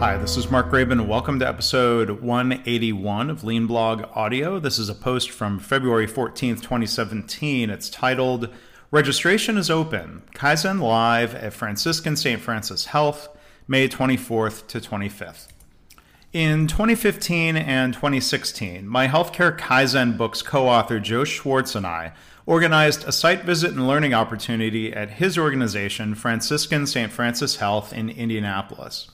Hi, this is Mark Graban, and welcome to episode 181 of Lean Blog Audio. This is a post from February 14th, 2017. It's titled Registration is Open Kaizen Live at Franciscan St. Francis Health, May 24th to 25th. In 2015 and 2016, my Healthcare Kaizen books co author Joe Swartz and I organized a site visit and learning opportunity at his organization, Franciscan St. Francis Health in Indianapolis.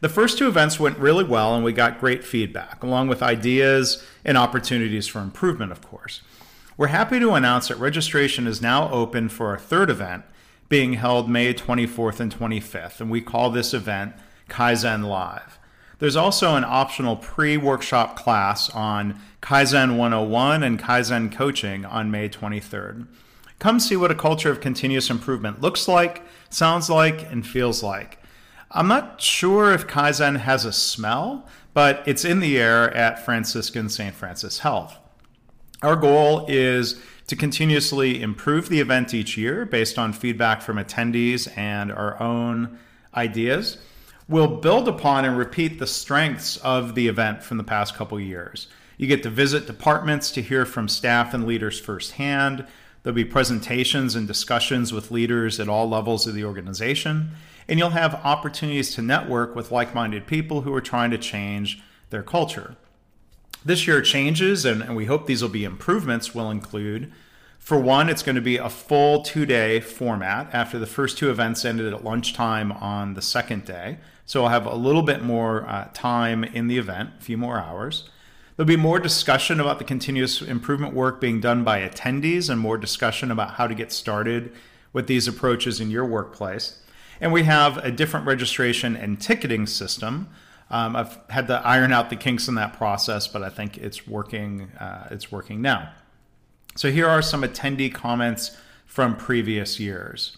The first two events went really well, and we got great feedback, along with ideas and opportunities for improvement, of course. We're happy to announce that registration is now open for our third event, being held May 24th and 25th, and we call this event Kaizen Live. There's also an optional pre workshop class on Kaizen 101 and Kaizen coaching on May 23rd. Come see what a culture of continuous improvement looks like, sounds like, and feels like. I'm not sure if Kaizen has a smell, but it's in the air at Franciscan St. Francis Health. Our goal is to continuously improve the event each year based on feedback from attendees and our own ideas. We'll build upon and repeat the strengths of the event from the past couple years. You get to visit departments to hear from staff and leaders firsthand. There'll be presentations and discussions with leaders at all levels of the organization and you'll have opportunities to network with like minded people who are trying to change their culture. This year, changes, and, and, we hope these will be improvements, will include for one, it's going to be a full two day format after the first two events ended at lunchtime on the second day. So I'll have a little bit more uh, time in the event, a few more hours. There'll be more discussion about the continuous improvement work being done by attendees and more discussion about how to get started with these approaches in your workplace. And we have a different registration and ticketing system. Um, I've had to iron out the kinks in that process, but I think it's working. Uh, it's working now. So here are some attendee comments from previous years.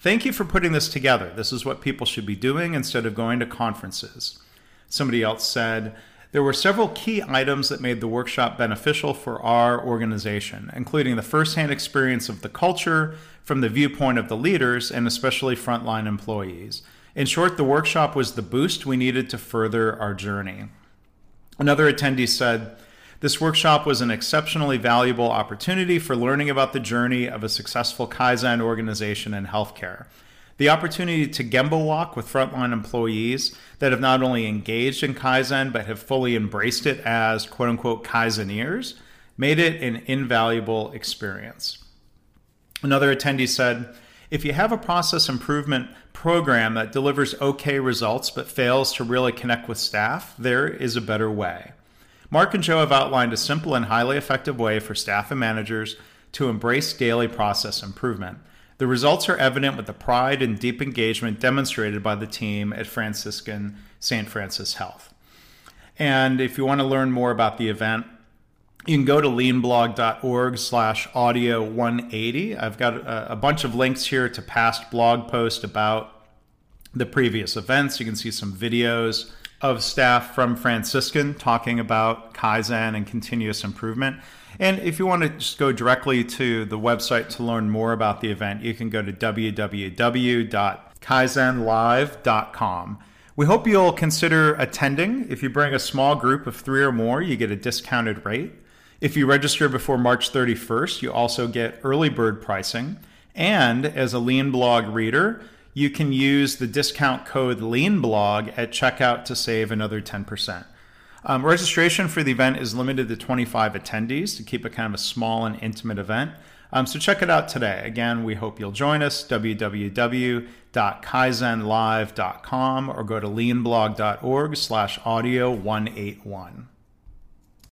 Thank you for putting this together. This is what people should be doing instead of going to conferences. Somebody else said, there were several key items that made the workshop beneficial for our organization, including the firsthand experience of the culture from the viewpoint of the leaders and especially frontline employees. In short, the workshop was the boost we needed to further our journey. Another attendee said, This workshop was an exceptionally valuable opportunity for learning about the journey of a successful Kaizen organization in healthcare. The opportunity to Gemba walk with frontline employees that have not only engaged in Kaizen but have fully embraced it as quote unquote Kaizeneers made it an invaluable experience. Another attendee said, if you have a process improvement program that delivers okay results but fails to really connect with staff, there is a better way. Mark and Joe have outlined a simple and highly effective way for staff and managers to embrace daily process improvement. The results are evident with the pride and deep engagement demonstrated by the team at Franciscan St. Francis Health. And if you want to learn more about the event, you can go to leanblog.org slash audio 180. I've got a, a, bunch of links here to past blog posts about the previous events. You can see some videos of staff from Franciscan talking about Kaizen and continuous improvement. And if you want to just go directly to the website to learn more about the event, you can go to www.kaizenlive.com. We hope you'll consider attending. If you bring a small group of three or more, you get a discounted rate. If you register before March 31st, you also get early bird pricing. And as a Lean Blog reader, you can use the discount code LEANBLOG at checkout to save another 10%. Um, registration for the event is limited to 25 attendees to keep it kind of a small and intimate event. Um, so check it out today. Again, we hope you'll join us, www.kaizenlive.com or go to leanblog.org slash audio 181.